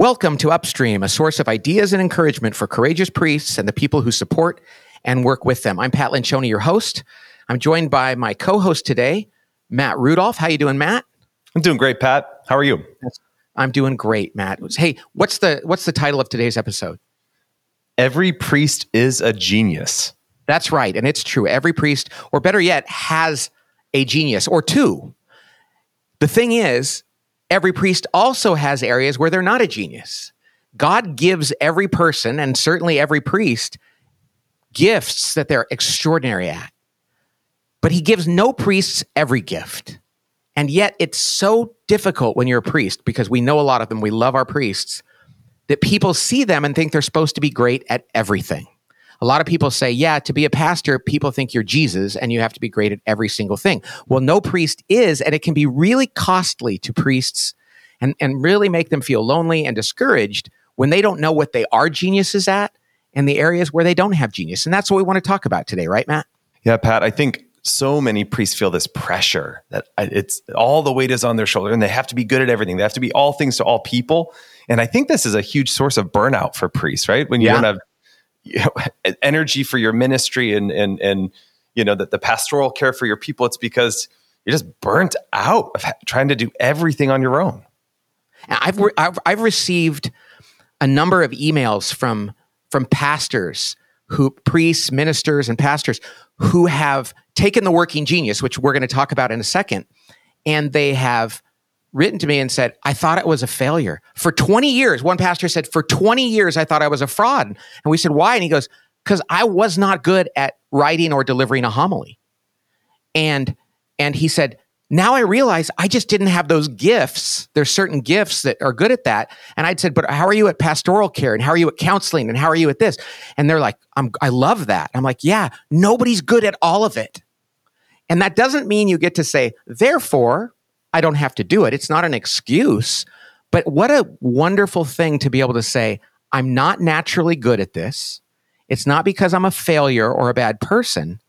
Welcome to Upstream, a source of ideas and encouragement for courageous priests and the people who support and work with them. I'm Pat Lencioni, your host. I'm joined by my co-host today, Matt Rudolph. How you doing, Matt? I'm doing great, Pat. How are you? I'm doing great, Matt. Hey, what's the what's the title of today's episode? Every priest is a genius. That's right, and it's true. Every priest, or better yet, has a genius or two. The thing is, every priest also has areas where they're not a genius. God gives every person, and certainly every priest, gifts that they're extraordinary at. But he gives no priests every gift. And yet it's so difficult when you're a priest because we know a lot of them, we love our priests, that people see them and think they're supposed to be great at everything. A lot of people say, yeah, to be a pastor, people think you're Jesus and you have to be great at every single thing. Well, no priest is, and it can be really costly to priests and, and really make them feel lonely and discouraged when they don't know what they are geniuses at and the areas where they don't have genius. And that's what we want to talk about today, right, Matt? Yeah, Pat, I think so many priests feel this pressure that it's all the weight is on their shoulder and they have to be good at everything. They have to be all things to all people. And I think this is a huge source of burnout for priests, right? When you yeah. don't have you know, energy for your ministry and and and you know that the pastoral care for your people it's because you're just burnt out of trying to do everything on your own. I've, re- I've i've received a number of emails from from pastors who priests ministers and pastors who have taken the working genius which we're going to talk about in a second and they have written to me and said, I thought it was a failure. For 20 years, one pastor said, For 20 years, I thought I was a fraud. And we said, Why? And he goes, Because I was not good at writing or delivering a homily. And and he said, now I realize I just didn't have those gifts. There's certain gifts that are good at that. And I'd said, but how are you at pastoral care? And how are you at counseling? And how are you at this? And they're like, I'm, I love that. I'm like, yeah, nobody's good at all of it. And that doesn't mean you get to say, therefore, I don't have to do it. It's not an excuse. But what a wonderful thing to be able to say, I'm not naturally good at this. It's not because I'm a failure or a bad person.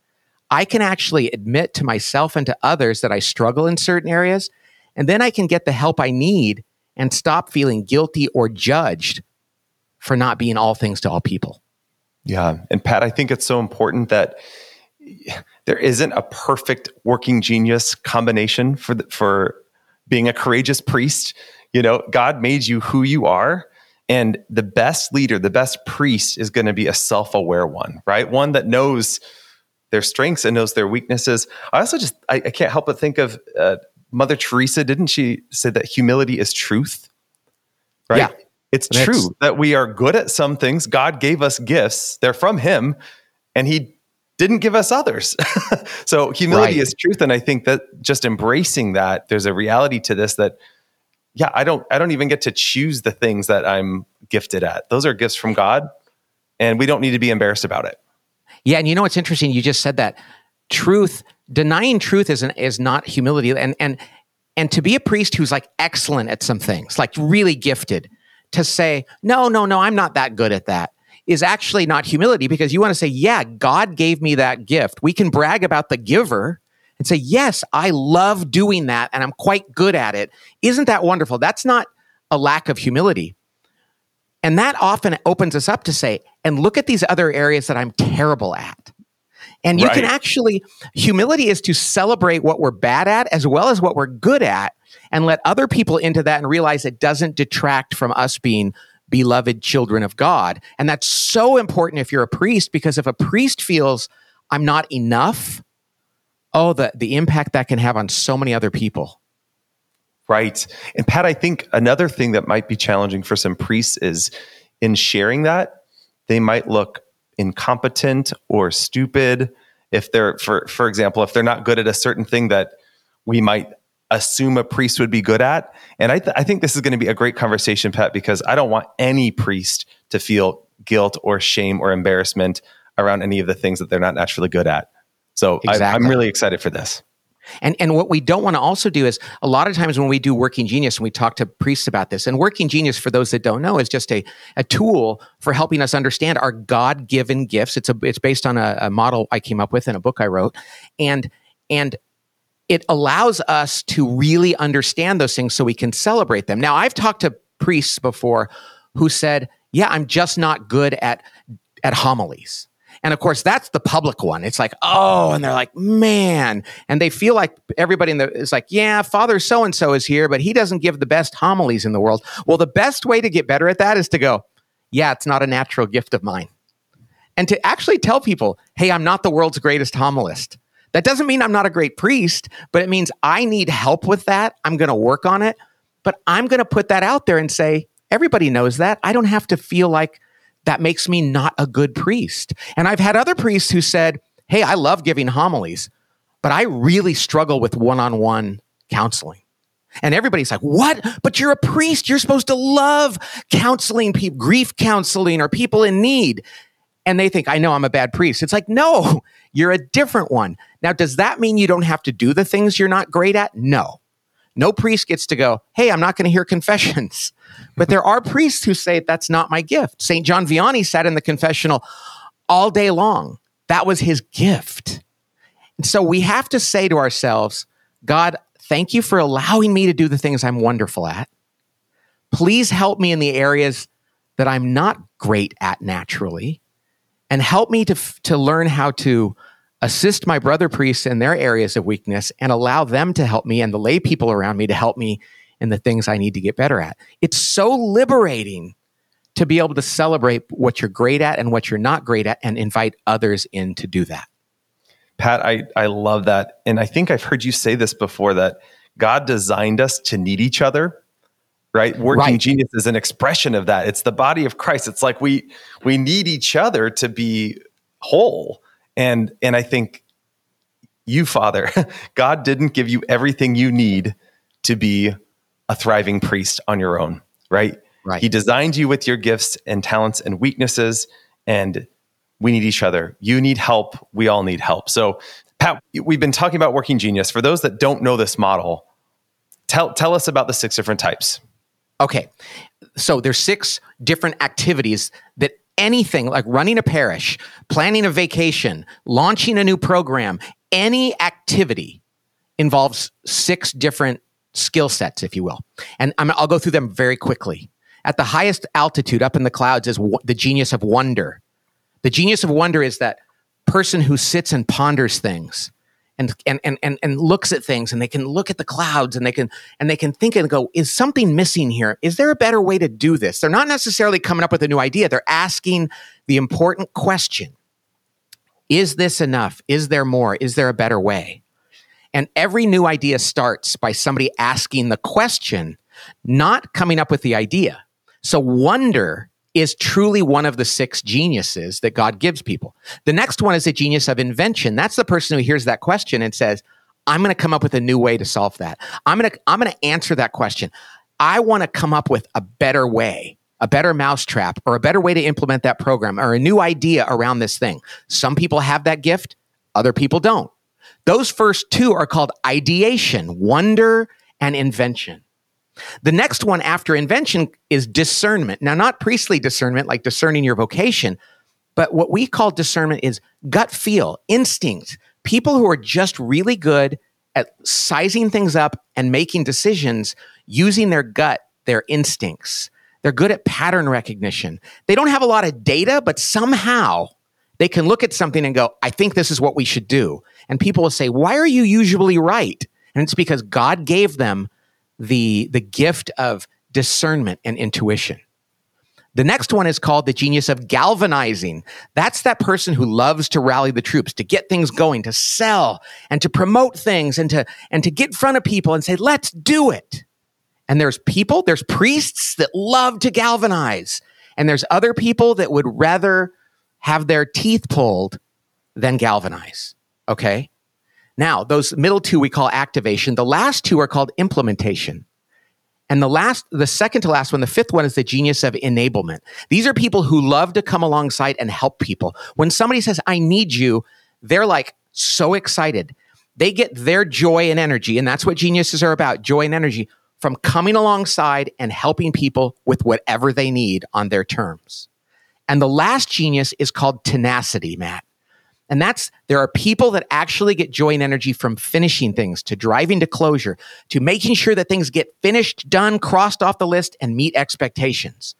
I can actually admit to myself and to others that I struggle in certain areas. And then I can get the help I need and stop feeling guilty or judged for not being all things to all people. Yeah. And Pat, I think it's so important that there isn't a perfect working genius combination for the, for being a courageous priest. You know, God made you who you are. And the best leader, the best priest is going to be a self aware one, right? One that knows their strengths and knows their weaknesses. I also just, I, I can't help but think of uh, Mother Teresa. Didn't she say that humility is truth? Right? Yeah. It's true that we are good at some things. God gave us gifts, they're from Him, and He didn't give us others. so humility right. is truth. And I think that just embracing that, there's a reality to this that, yeah, I don't, I don't even get to choose the things that I'm gifted at. Those are gifts from God and we don't need to be embarrassed about it. Yeah. And you know, what's interesting. You just said that truth, denying truth is, an, is not humility. And, and, and to be a priest who's like excellent at some things, like really gifted, to say, no, no, no, I'm not that good at that is actually not humility because you want to say, yeah, God gave me that gift. We can brag about the giver and say, yes, I love doing that and I'm quite good at it. Isn't that wonderful? That's not a lack of humility. And that often opens us up to say, and look at these other areas that I'm terrible at. And you right. can actually, humility is to celebrate what we're bad at as well as what we're good at and let other people into that and realize it doesn't detract from us being beloved children of God. And that's so important if you're a priest, because if a priest feels I'm not enough, oh, the, the impact that can have on so many other people. Right. And Pat, I think another thing that might be challenging for some priests is in sharing that, they might look incompetent or stupid. If they're, for, for example, if they're not good at a certain thing that we might assume a priest would be good at. And I, th- I think this is going to be a great conversation, Pat, because I don't want any priest to feel guilt or shame or embarrassment around any of the things that they're not naturally good at. So exactly. I, I'm really excited for this. And and what we don't want to also do is a lot of times when we do working genius and we talk to priests about this, and working genius for those that don't know is just a, a tool for helping us understand our God given gifts. It's a it's based on a, a model I came up with in a book I wrote, and and it allows us to really understand those things so we can celebrate them. Now, I've talked to priests before who said, "Yeah, I'm just not good at at homilies." And of course, that's the public one. It's like, oh, and they're like, man. And they feel like everybody in the is like, yeah, Father so and so is here, but he doesn't give the best homilies in the world. Well, the best way to get better at that is to go, yeah, it's not a natural gift of mine. And to actually tell people, hey, I'm not the world's greatest homilist. That doesn't mean I'm not a great priest, but it means I need help with that. I'm going to work on it, but I'm going to put that out there and say, everybody knows that. I don't have to feel like that makes me not a good priest. And I've had other priests who said, Hey, I love giving homilies, but I really struggle with one on one counseling. And everybody's like, What? But you're a priest. You're supposed to love counseling people, grief counseling, or people in need. And they think, I know I'm a bad priest. It's like, No, you're a different one. Now, does that mean you don't have to do the things you're not great at? No. No priest gets to go, Hey, I'm not going to hear confessions. But there are priests who say that's not my gift. St. John Vianney sat in the confessional all day long. That was his gift. And so we have to say to ourselves, God, thank you for allowing me to do the things I'm wonderful at. Please help me in the areas that I'm not great at naturally, and help me to, to learn how to assist my brother priests in their areas of weakness and allow them to help me and the lay people around me to help me in the things I need to get better at. It's so liberating to be able to celebrate what you're great at and what you're not great at and invite others in to do that. Pat, I, I love that. And I think I've heard you say this before that God designed us to need each other, right? Working right. genius is an expression of that. It's the body of Christ. It's like we we need each other to be whole. And and I think you, Father, God didn't give you everything you need to be a thriving priest on your own, right? Right. He designed you with your gifts and talents and weaknesses, and we need each other. You need help. We all need help. So, Pat, we've been talking about working genius. For those that don't know this model, tell tell us about the six different types. Okay, so there's six different activities that anything like running a parish, planning a vacation, launching a new program, any activity involves six different skill sets, if you will. And i will go through them very quickly. At the highest altitude, up in the clouds, is w- the genius of wonder. The genius of wonder is that person who sits and ponders things and, and, and, and, and looks at things and they can look at the clouds and they can and they can think and go, is something missing here? Is there a better way to do this? They're not necessarily coming up with a new idea. They're asking the important question. Is this enough? Is there more? Is there a better way? And every new idea starts by somebody asking the question, not coming up with the idea. So wonder is truly one of the six geniuses that God gives people. The next one is a genius of invention. That's the person who hears that question and says, I'm going to come up with a new way to solve that. I'm going to I'm going to answer that question. I want to come up with a better way, a better mousetrap or a better way to implement that program or a new idea around this thing. Some people have that gift, other people don't. Those first two are called ideation, wonder and invention. The next one after invention is discernment. Now, not priestly discernment, like discerning your vocation, but what we call discernment is gut feel, instinct. People who are just really good at sizing things up and making decisions using their gut, their instincts. They're good at pattern recognition. They don't have a lot of data, but somehow they can look at something and go, I think this is what we should do. And people will say, Why are you usually right? And it's because God gave them the, the gift of discernment and intuition. The next one is called the genius of galvanizing. That's that person who loves to rally the troops, to get things going, to sell and to promote things and to, and to get in front of people and say, let's do it. And there's people, there's priests that love to galvanize. And there's other people that would rather have their teeth pulled than galvanize. Okay. Now, those middle two we call activation. The last two are called implementation. And the last, the second to last one, the fifth one is the genius of enablement. These are people who love to come alongside and help people. When somebody says, I need you, they're like so excited. They get their joy and energy. And that's what geniuses are about joy and energy from coming alongside and helping people with whatever they need on their terms. And the last genius is called tenacity, Matt. And that's, there are people that actually get joy and energy from finishing things, to driving to closure, to making sure that things get finished, done, crossed off the list, and meet expectations.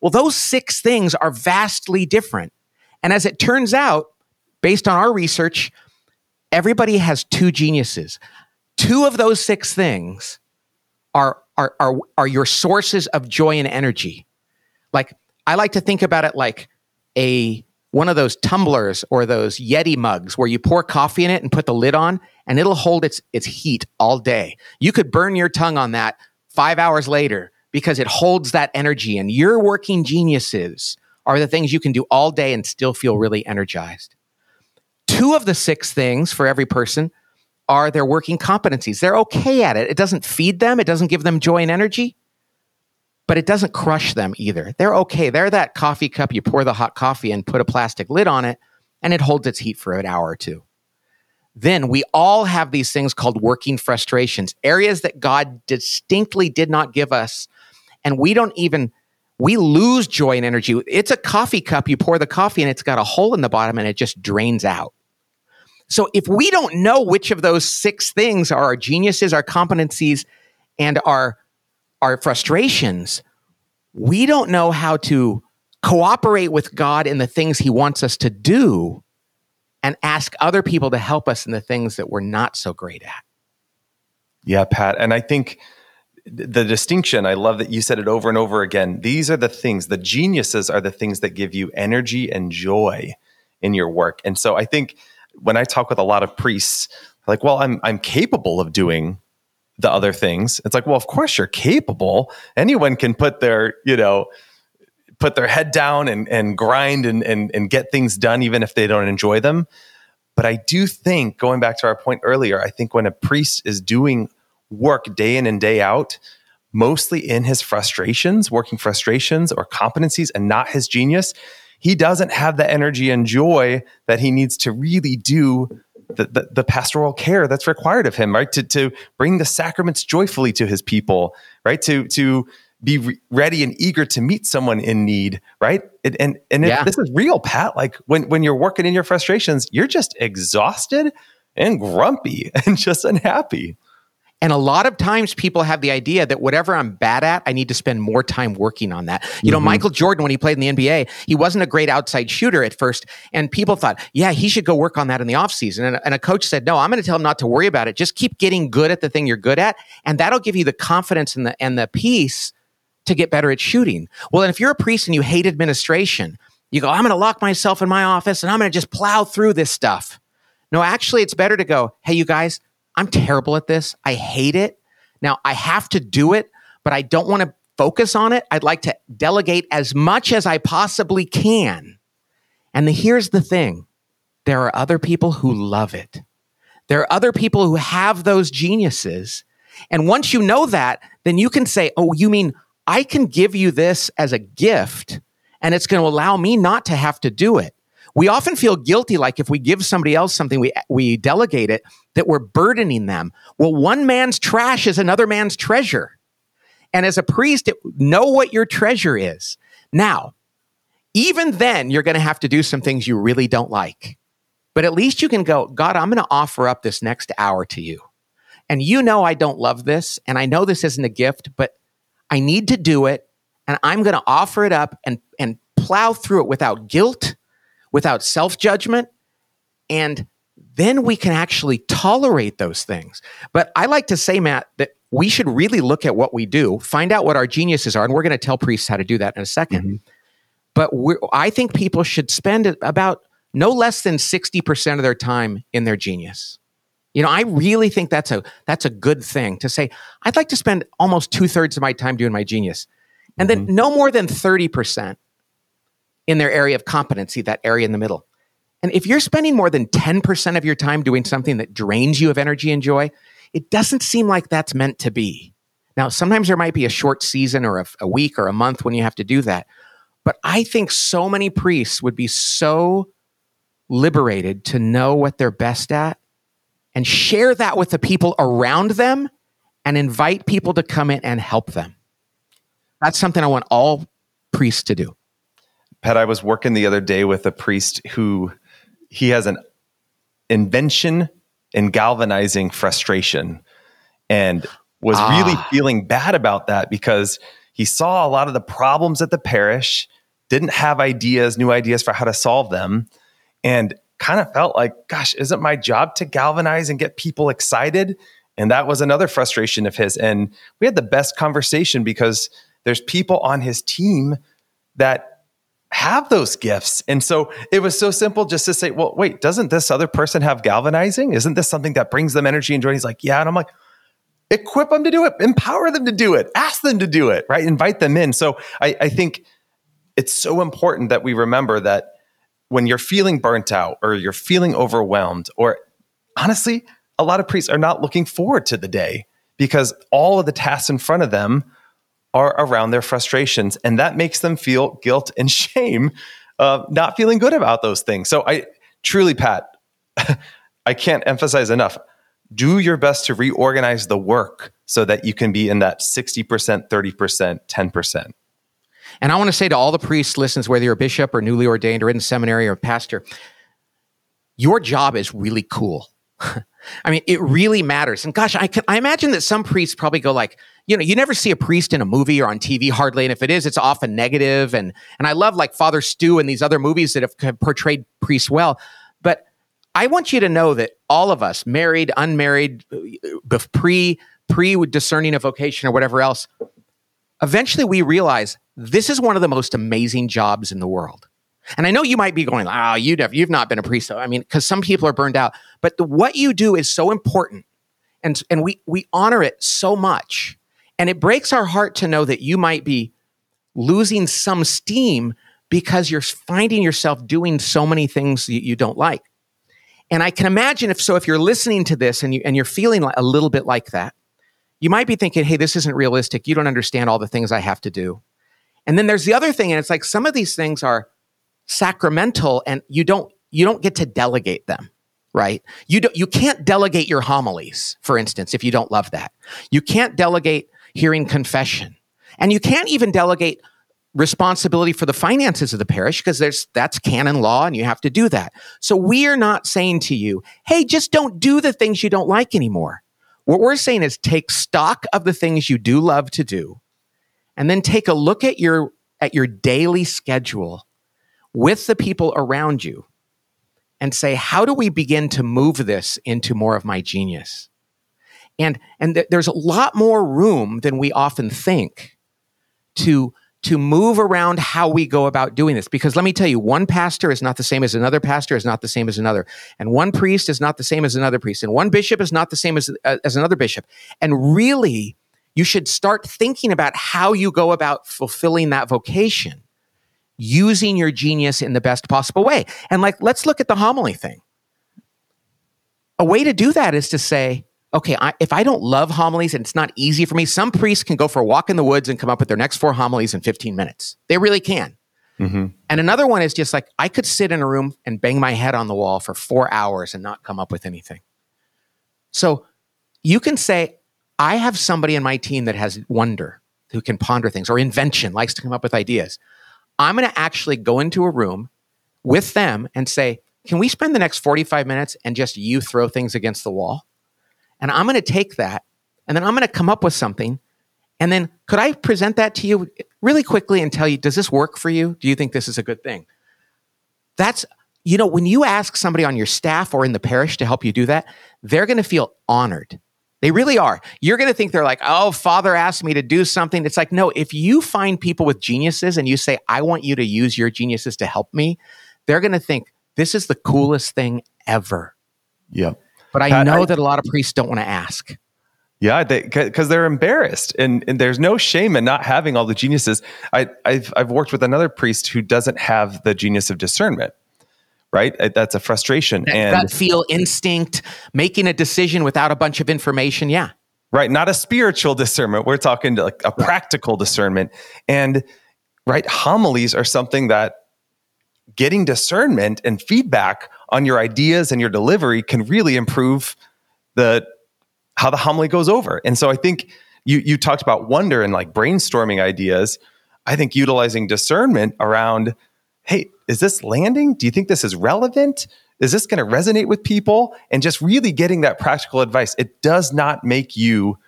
Well, those six things are vastly different. And as it turns out, based on our research, everybody has two geniuses. Two of those six things are, are, are, are your sources of joy and energy. Like, I like to think about it like a one of those tumblers or those Yeti mugs where you pour coffee in it and put the lid on and it'll hold its its heat all day. You could burn your tongue on that 5 hours later because it holds that energy and your working geniuses are the things you can do all day and still feel really energized. Two of the six things for every person are their working competencies. They're okay at it. It doesn't feed them, it doesn't give them joy and energy, but it doesn't crush them either. They're okay. They're that coffee cup you pour the hot coffee and put a plastic lid on it, and it holds its heat for an hour or two. Then we all have these things called working frustrations, areas that God distinctly did not give us. And we don't even, we lose joy and energy. It's a coffee cup. You pour the coffee and it's got a hole in the bottom and it just drains out. So if we don't know which of those six things are our geniuses, our competencies, and our our frustrations, we don't know how to cooperate with God in the things He wants us to do and ask other people to help us in the things that we're not so great at. Yeah, Pat. And I think the distinction, I love that you said it over and over again. These are the things, the geniuses are the things that give you energy and joy in your work. And so I think when I talk with a lot of priests, like, well, I'm I'm capable of doing the other things. It's like, well, of course you're capable. Anyone can put their, you know, put their head down and, and grind and, and, and get things done, even if they don't enjoy them. But I do think, going back to our point earlier, I think when a priest is doing work day in and day out, mostly in his frustrations, working frustrations or competencies and not his genius, he doesn't have the energy and joy that he needs to really do the, the, the, pastoral care that's required of him, right? To, to bring the sacraments joyfully to his people, right? To, to be re- ready and eager to meet someone in need, right? And, and, and yeah. this is real, Pat. Like when, when you're working in your frustrations, you're just exhausted and grumpy and just unhappy. And a lot of times people have the idea that whatever I'm bad at, I need to spend more time working on that. You mm-hmm. know, Michael Jordan, when he played in the NBA, he wasn't a great outside shooter at first. And people thought, yeah, he should go work on that in the offseason. And, and a coach said, no, I'm going to tell him not to worry about it. Just keep getting good at the thing you're good at. And that'll give you the confidence and the, and the peace to get better at shooting. Well, and if you're a priest and you hate administration, you go, I'm going to lock myself in my office and I'm going to just plow through this stuff. No, actually, it's better to go, hey, you guys, I'm terrible at this. I hate it. Now I have to do it, but I don't want to focus on it. I'd like to delegate as much as I possibly can. And the, here's the thing there are other people who love it. There are other people who have those geniuses. And once you know that, then you can say, Oh, you mean I can give you this as a gift, and it's going to allow me not to have to do it we often feel guilty like if we give somebody else something we we delegate it that we're burdening them. Well one man's trash is another man's treasure. And as a priest know what your treasure is. Now even then you're going to have to do some things you really don't like. But at least you can go god i'm going to offer up this next hour to you. And you know i don't love this and i know this isn't a gift but i need to do it and i'm going to offer it up and and plow through it without guilt without self judgment. And then we can actually tolerate those things. But I like to say, Matt, that we should really look at what we do, find out what our geniuses are, and we're going to tell priests how to do that in a 2nd mm-hmm. But I think people should spend about no less than 60% of their time in their genius. You know, I really think that's a that's a good thing to say. I'd like to spend almost two thirds of my time doing my genius, and mm-hmm. then no more than 30% in their area of competency, that area in the middle. And if you're spending more than 10% of your time doing something that drains you of energy and joy, it doesn't seem like that's meant to be. Now, sometimes there might be a short season or a, a, week or a month when you have to do that. But I think so many priests would be so liberated to know what they're best at and share that with the people around them and invite people to come in and help them. That's something I want all priests to do. Pat, I was working the other day with a priest who he has an invention in galvanizing frustration and was ah. really feeling bad about that because he saw a lot of the problems at the parish, didn't have ideas, new ideas for how to solve them, and kind of felt like, gosh, isn't my job to galvanize and get people excited? And that was another frustration of his. And we had the best conversation because there's people on his team that have those gifts. And so it was so simple just to say, well, wait, doesn't this other person have galvanizing? Isn't this something that brings them energy and joy? He's like, yeah. And I'm like, equip them to do it, empower them to do it, ask them to do it, right? Invite them in. So I, I think it's so important that we remember that when you're feeling burnt out or you're feeling overwhelmed, or honestly, a lot of priests are not looking forward to the day because all of the tasks in front of them are around their frustrations. And that makes them feel guilt and shame of not feeling good about those things. So I truly, Pat, I can't emphasize enough do your best to reorganize the work so that you can be in that 60%, 30%, 10%. And I want to say to all the priests listens, whether you're a bishop or newly ordained or in seminary or a pastor, your job is really cool. I mean, it really matters. And gosh, I can I imagine that some priests probably go like, you know, you never see a priest in a movie or on TV hardly, and if it is, it's often negative. And and I love like Father Stu and these other movies that have, have portrayed priests well. But I want you to know that all of us, married, unmarried, pre pre discerning a vocation or whatever else, eventually we realize this is one of the most amazing jobs in the world. And I know you might be going, "Ah, oh, you have you've not been a priest." I mean, because some people are burned out, but the, what you do is so important, and and we we honor it so much, and it breaks our heart to know that you might be losing some steam because you're finding yourself doing so many things you, you don't like. And I can imagine if so, if you're listening to this and, you, and you're feeling a little bit like that, you might be thinking, hey, this isn't realistic. You don't understand all the things I have to do. And then there's the other thing, and it's like some of these things are sacramental and you don't you don't get to delegate them right you don't you can't delegate your homilies for instance if you don't love that you can't delegate hearing confession and you can't even delegate responsibility for the finances of the parish because there's that's canon law and you have to do that. So we are not saying to you, "Hey, just don't do the things you don't like anymore." What we're saying is take stock of the things you do love to do and then take a look at your at your daily schedule with the people around you and say, "How do we begin to move this into more of my genius?" And and th- there's a lot more room than we often think to to move around how we go about doing this. Because let me tell you, one pastor is not the same as another pastor, is not the same as another. And one priest is not the same as another priest. And one bishop is not the same as, uh, as another bishop. And really, you should start thinking about how you go about fulfilling that vocation, using your genius in the best possible way. And like, let's look at the homily thing. A way to do that is to say, okay, I, if I don't love homilies and it's not easy for me, some priests can go for a walk in the woods and come up with their next four homilies in 15 minutes. They really can. Mm-hmm. And another one is just like I could sit in a room and bang my head on the wall for four hours and not come up with anything. So you can say, I have somebody in my team that has wonder, who can ponder things, or invention, likes to come up with ideas. I'm going to actually go into a room with them and say, Can we spend the next 45 minutes and just you throw things against the wall? And I'm going to take that and then I'm going to come up with something. And then could I present that to you really quickly and tell you, does this work for you? Do you think this is a good thing? That's, you know, when you ask somebody on your staff or in the parish to help you do that, they're going to feel honored. They really are. You're going to think they're like, oh, father asked me to do something. It's like, no, if you find people with geniuses and you say, I want you to use your geniuses to help me, they're going to think this is the coolest thing ever. Yep. But I know I, that a lot of priests don't want to ask. Yeah, because they, are embarrassed, and, and there's no shame in not having all the geniuses. I, I've I've worked with another priest who doesn't have the genius of discernment. Right, that's a frustration, that, and that feel instinct, making a decision without a bunch of information. Yeah, right. Not a spiritual discernment. We're talking like a practical discernment, and right homilies are something that getting discernment and feedback on your ideas and your delivery can really improve the how the homily goes over. And so I think you you talked about wonder and like brainstorming ideas. I think utilizing discernment around, hey, is this landing? Do you think this is relevant? is this going to resonate with people? And just really getting that practical advice. It does not make you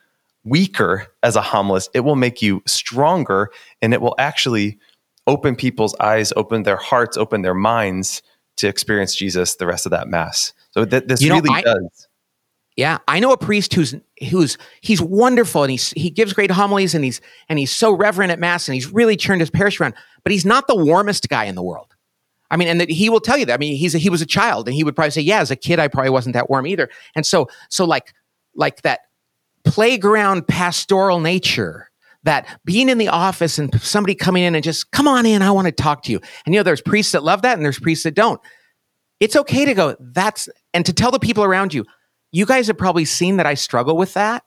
weaker as a homilist. It will make you stronger and it will actually open people's eyes, open their hearts, open their minds to experience Jesus the rest of that mass. So th- this you know, really I, does. Yeah, I know a priest who's who's he's wonderful and he's he gives great homilies and he's and he's so reverent at mass and he's really turned his parish around, but he's not the warmest guy in the world. I mean, and that he will tell you that. I mean, he's a, he was a child, and he would probably say, "Yeah, as a kid, I probably wasn't that warm either." And so, so like like that playground pastoral nature, that being in the office and somebody coming in and just come on in, I want to talk to you. And you know, there's priests that love that, and there's priests that don't. It's okay to go. That's and to tell the people around you, you guys have probably seen that I struggle with that.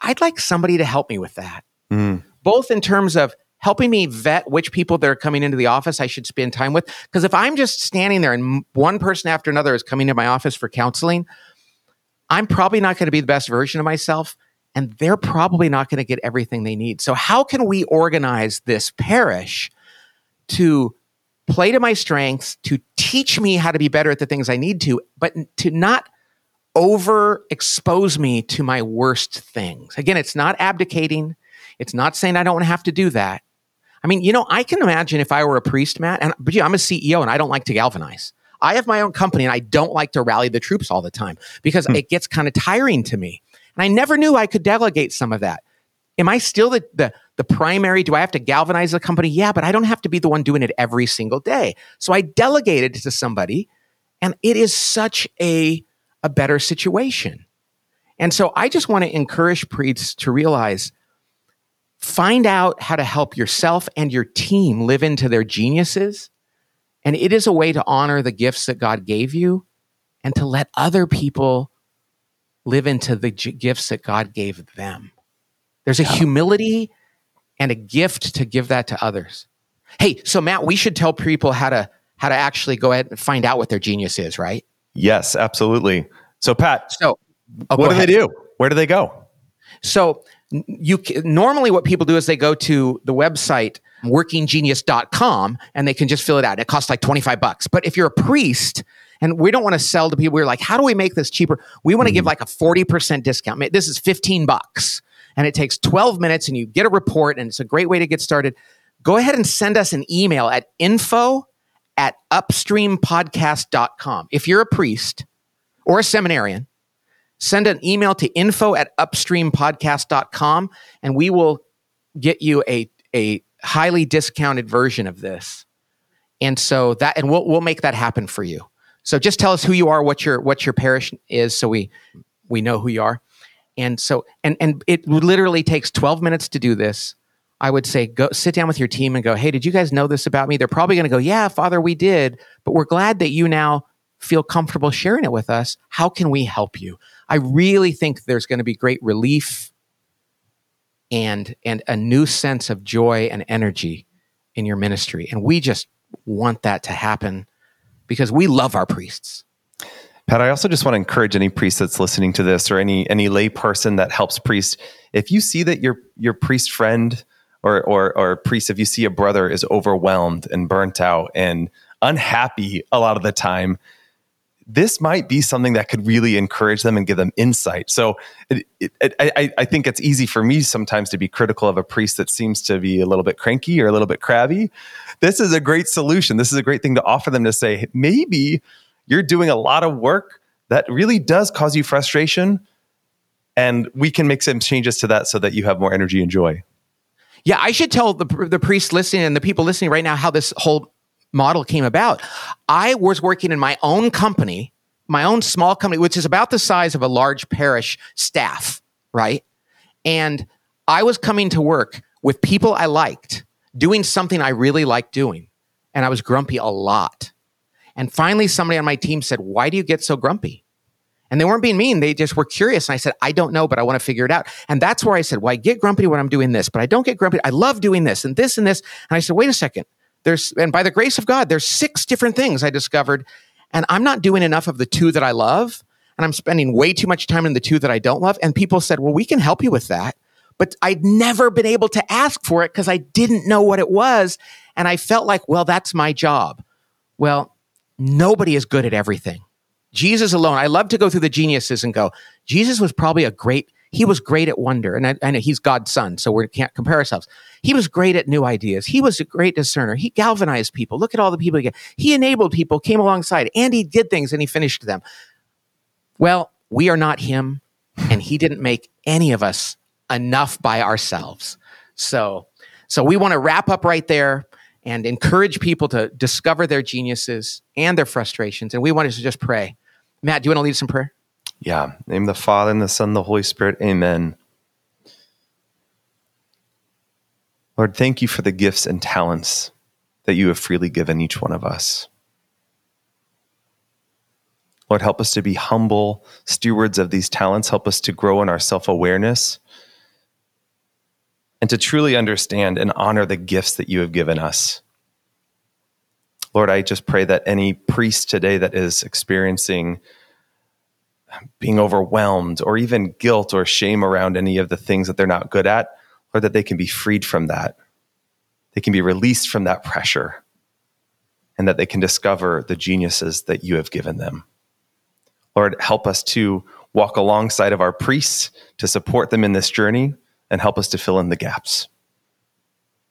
I'd like somebody to help me with that, mm. both in terms of helping me vet which people that are coming into the office I should spend time with. Because if I'm just standing there and one person after another is coming to my office for counseling, I'm probably not going to be the best version of myself. And they're probably not going to get everything they need. So, how can we organize this parish to play to my strengths, to teach me how to be better at the things I need to, but to not overexpose me to my worst things? Again, it's not abdicating. It's not saying I don't have to do that. I mean, you know, I can imagine if I were a priest, Matt, and but, yeah, I'm a CEO and I don't like to galvanize. I have my own company and I don't like to rally the troops all the time because hmm. it gets kind of tiring to me. And I never knew I could delegate some of that. Am I still the, the, the primary? Do I have to galvanize the company? Yeah, but I don't have to be the one doing it every single day. So I delegated it to somebody, and it is such a, a better situation. And so I just want to encourage priests to realize Find out how to help yourself and your team live into their geniuses. And it is a way to honor the gifts that God gave you and to let other people live into the g- gifts that God gave them. There's a yeah. humility and a gift to give that to others. Hey, so Matt, we should tell people how to how to actually go ahead and find out what their genius is, right? Yes, absolutely. So Pat, so oh, what do ahead. they do? Where do they go? So you normally what people do is they go to the website workinggenius.com and they can just fill it out. It costs like 25 bucks. But if you're a priest and we don't want to sell to people, we're like, how do we make this cheaper? We want to give mm-hmm. like a 40% discount. This is 15 bucks and it takes 12 minutes and you get a report and it's a great way to get started. Go ahead and send us an email at info at upstreampodcast.com. If you're a priest or a seminarian, send an email to info at upstreampodcast.com and we will get you a, a highly discounted version of this. And so that, and we'll, we'll make that happen for you. So just tell us who you are, what your, what your parish is. So we, we know who you are. And so, and, and it literally takes 12 minutes to do this. I would say, go sit down with your team and go, Hey, did you guys know this about me? They're probably going to go, Yeah, Father, we did, but we're glad that you now feel comfortable sharing it with us. How can we help you? I really think there's going to be great relief and and a new sense of joy and energy in your ministry. And we just want that to happen because we love our priests. Pat, I also just want to encourage any priest that's listening to this or any any lay person that helps priest. If you see that your your priest friend or or or priest, if you see a brother is overwhelmed and burnt out and unhappy a lot of the time, this might be something that could really encourage them and give them insight. So it, it, it, I, I, think it's easy for me sometimes to be critical of a priest that seems to be a little bit cranky or a little bit crabby. This is a great solution. This is a great thing to offer them to say, maybe you're doing a lot of work that really does cause you frustration. And we can make some changes to that so that you have more energy and joy. Yeah, I should tell the the priests listening and the people listening right now how this whole model came about. I was working in my own company, my own small company, which is about the size of a large parish staff, right? And I was coming to work with people I liked, doing something I really liked doing. And I was grumpy a lot. And finally, somebody on my team said, Why do you get so grumpy? And they weren't being mean. They just were curious. And I said, I don't know, but I want to figure it out. And that's where I said, Well, I get grumpy when I'm doing this, but I don't get grumpy. I love doing this and this and this. And I said, Wait a second there's and by the grace of God, there's six different things I discovered, and I'm not doing enough of the two that I love, and I'm spending way too much time in the two that I don't love. And people said, "Well, we can help you with that." But I'd never been able to ask for it because I didn't know what it was. And I felt like, well, that's my job. Well, nobody is good at everything. Jesus alone. I love to go through the geniuses and go, Jesus was probably a great, he was great at wonder. And I, I know he's God's son, so we can't compare ourselves. He was great at new ideas. He was a great discerner. He galvanized people. Look at all the people he get. He enabled people, came alongside, and he did things and he finished them. Well, we are not him, and he didn't make any of us enough by ourselves. So, so we want to wrap up right there and encourage people to discover their geniuses and their frustrations. And we want to just pray. Matt, do you want to lead some prayer? Yeah. Name the Father and the Son, and the Holy Spirit. Amen. Lord, thank you for the gifts and talents that you have freely given each one of us. Lord, help us to be humble stewards of these talents. Help us to grow in our self awareness and to truly understand and honor the gifts that you have given us. Lord, I just pray that any priest today that is experiencing being overwhelmed or even guilt or shame around any of the things that they're not good at, or that they can be freed from that. They can be released from that pressure and that they can discover the geniuses that you have given them. Lord, help us to walk alongside of our priests to support them in this journey and help us to fill in the gaps.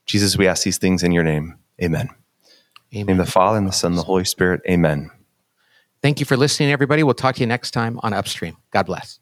Jesus, we ask these things in your name. Amen. Amen. In the Father and the Son and the Holy Spirit. Amen. Thank you for listening, everybody. We'll talk to you next time on Upstream. God bless.